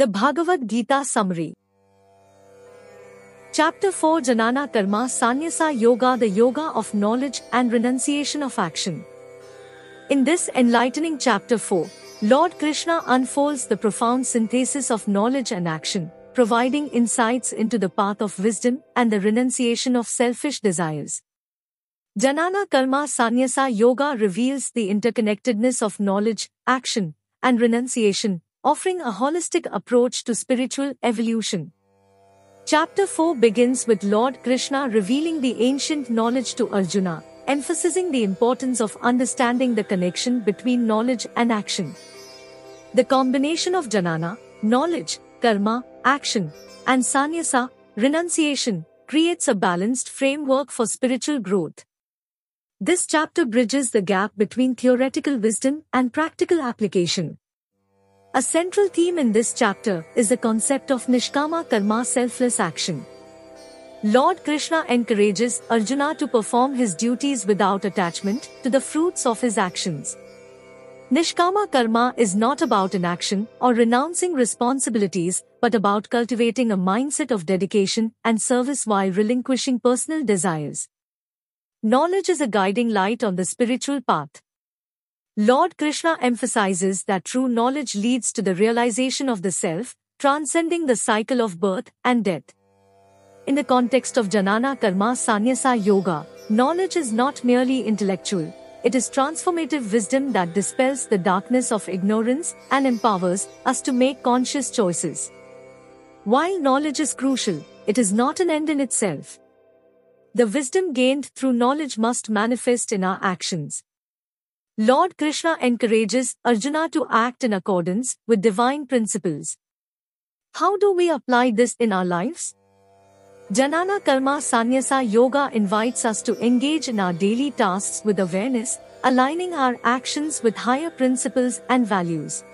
The Bhagavad Gita Summary Chapter 4 Jnana Karma Sanyasa Yoga The Yoga of Knowledge and Renunciation of Action. In this enlightening chapter 4, Lord Krishna unfolds the profound synthesis of knowledge and action, providing insights into the path of wisdom and the renunciation of selfish desires. Jnana Karma Sanyasa Yoga reveals the interconnectedness of knowledge, action, and renunciation, offering a holistic approach to spiritual evolution. Chapter 4 begins with Lord Krishna revealing the ancient knowledge to Arjuna, emphasizing the importance of understanding the connection between knowledge and action. The combination of jnana, knowledge, karma, action, and sannyasa, renunciation, creates a balanced framework for spiritual growth. This chapter bridges the gap between theoretical wisdom and practical application. A central theme in this chapter is the concept of Nishkama Karma selfless action. Lord Krishna encourages Arjuna to perform his duties without attachment to the fruits of his actions. Nishkama Karma is not about inaction or renouncing responsibilities, but about cultivating a mindset of dedication and service while relinquishing personal desires. Knowledge is a guiding light on the spiritual path. Lord Krishna emphasizes that true knowledge leads to the realization of the self, transcending the cycle of birth and death. In the context of Jnana Karma Sannyasa Yoga, knowledge is not merely intellectual, it is transformative wisdom that dispels the darkness of ignorance and empowers us to make conscious choices. While knowledge is crucial, it is not an end in itself. The wisdom gained through knowledge must manifest in our actions. Lord Krishna encourages Arjuna to act in accordance with divine principles. How do we apply this in our lives? Jnana Karma Sannyasa Yoga invites us to engage in our daily tasks with awareness, aligning our actions with higher principles and values.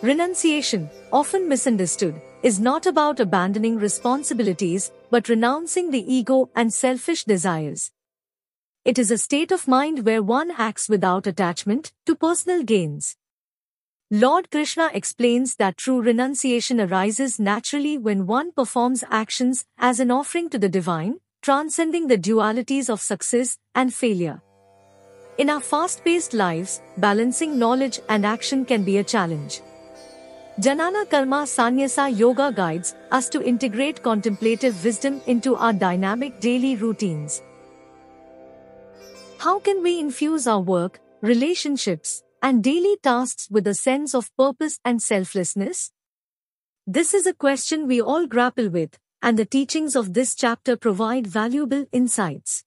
Renunciation, often misunderstood, is not about abandoning responsibilities, but renouncing the ego and selfish desires. It is a state of mind where one acts without attachment to personal gains. Lord Krishna explains that true renunciation arises naturally when one performs actions as an offering to the divine, transcending the dualities of success and failure. In our fast-paced lives, balancing knowledge and action can be a challenge. Jnana Karma Sannyasa Yoga guides us to integrate contemplative wisdom into our dynamic daily routines. How can we infuse our work, relationships, and daily tasks with a sense of purpose and selflessness? This is a question we all grapple with, and the teachings of this chapter provide valuable insights.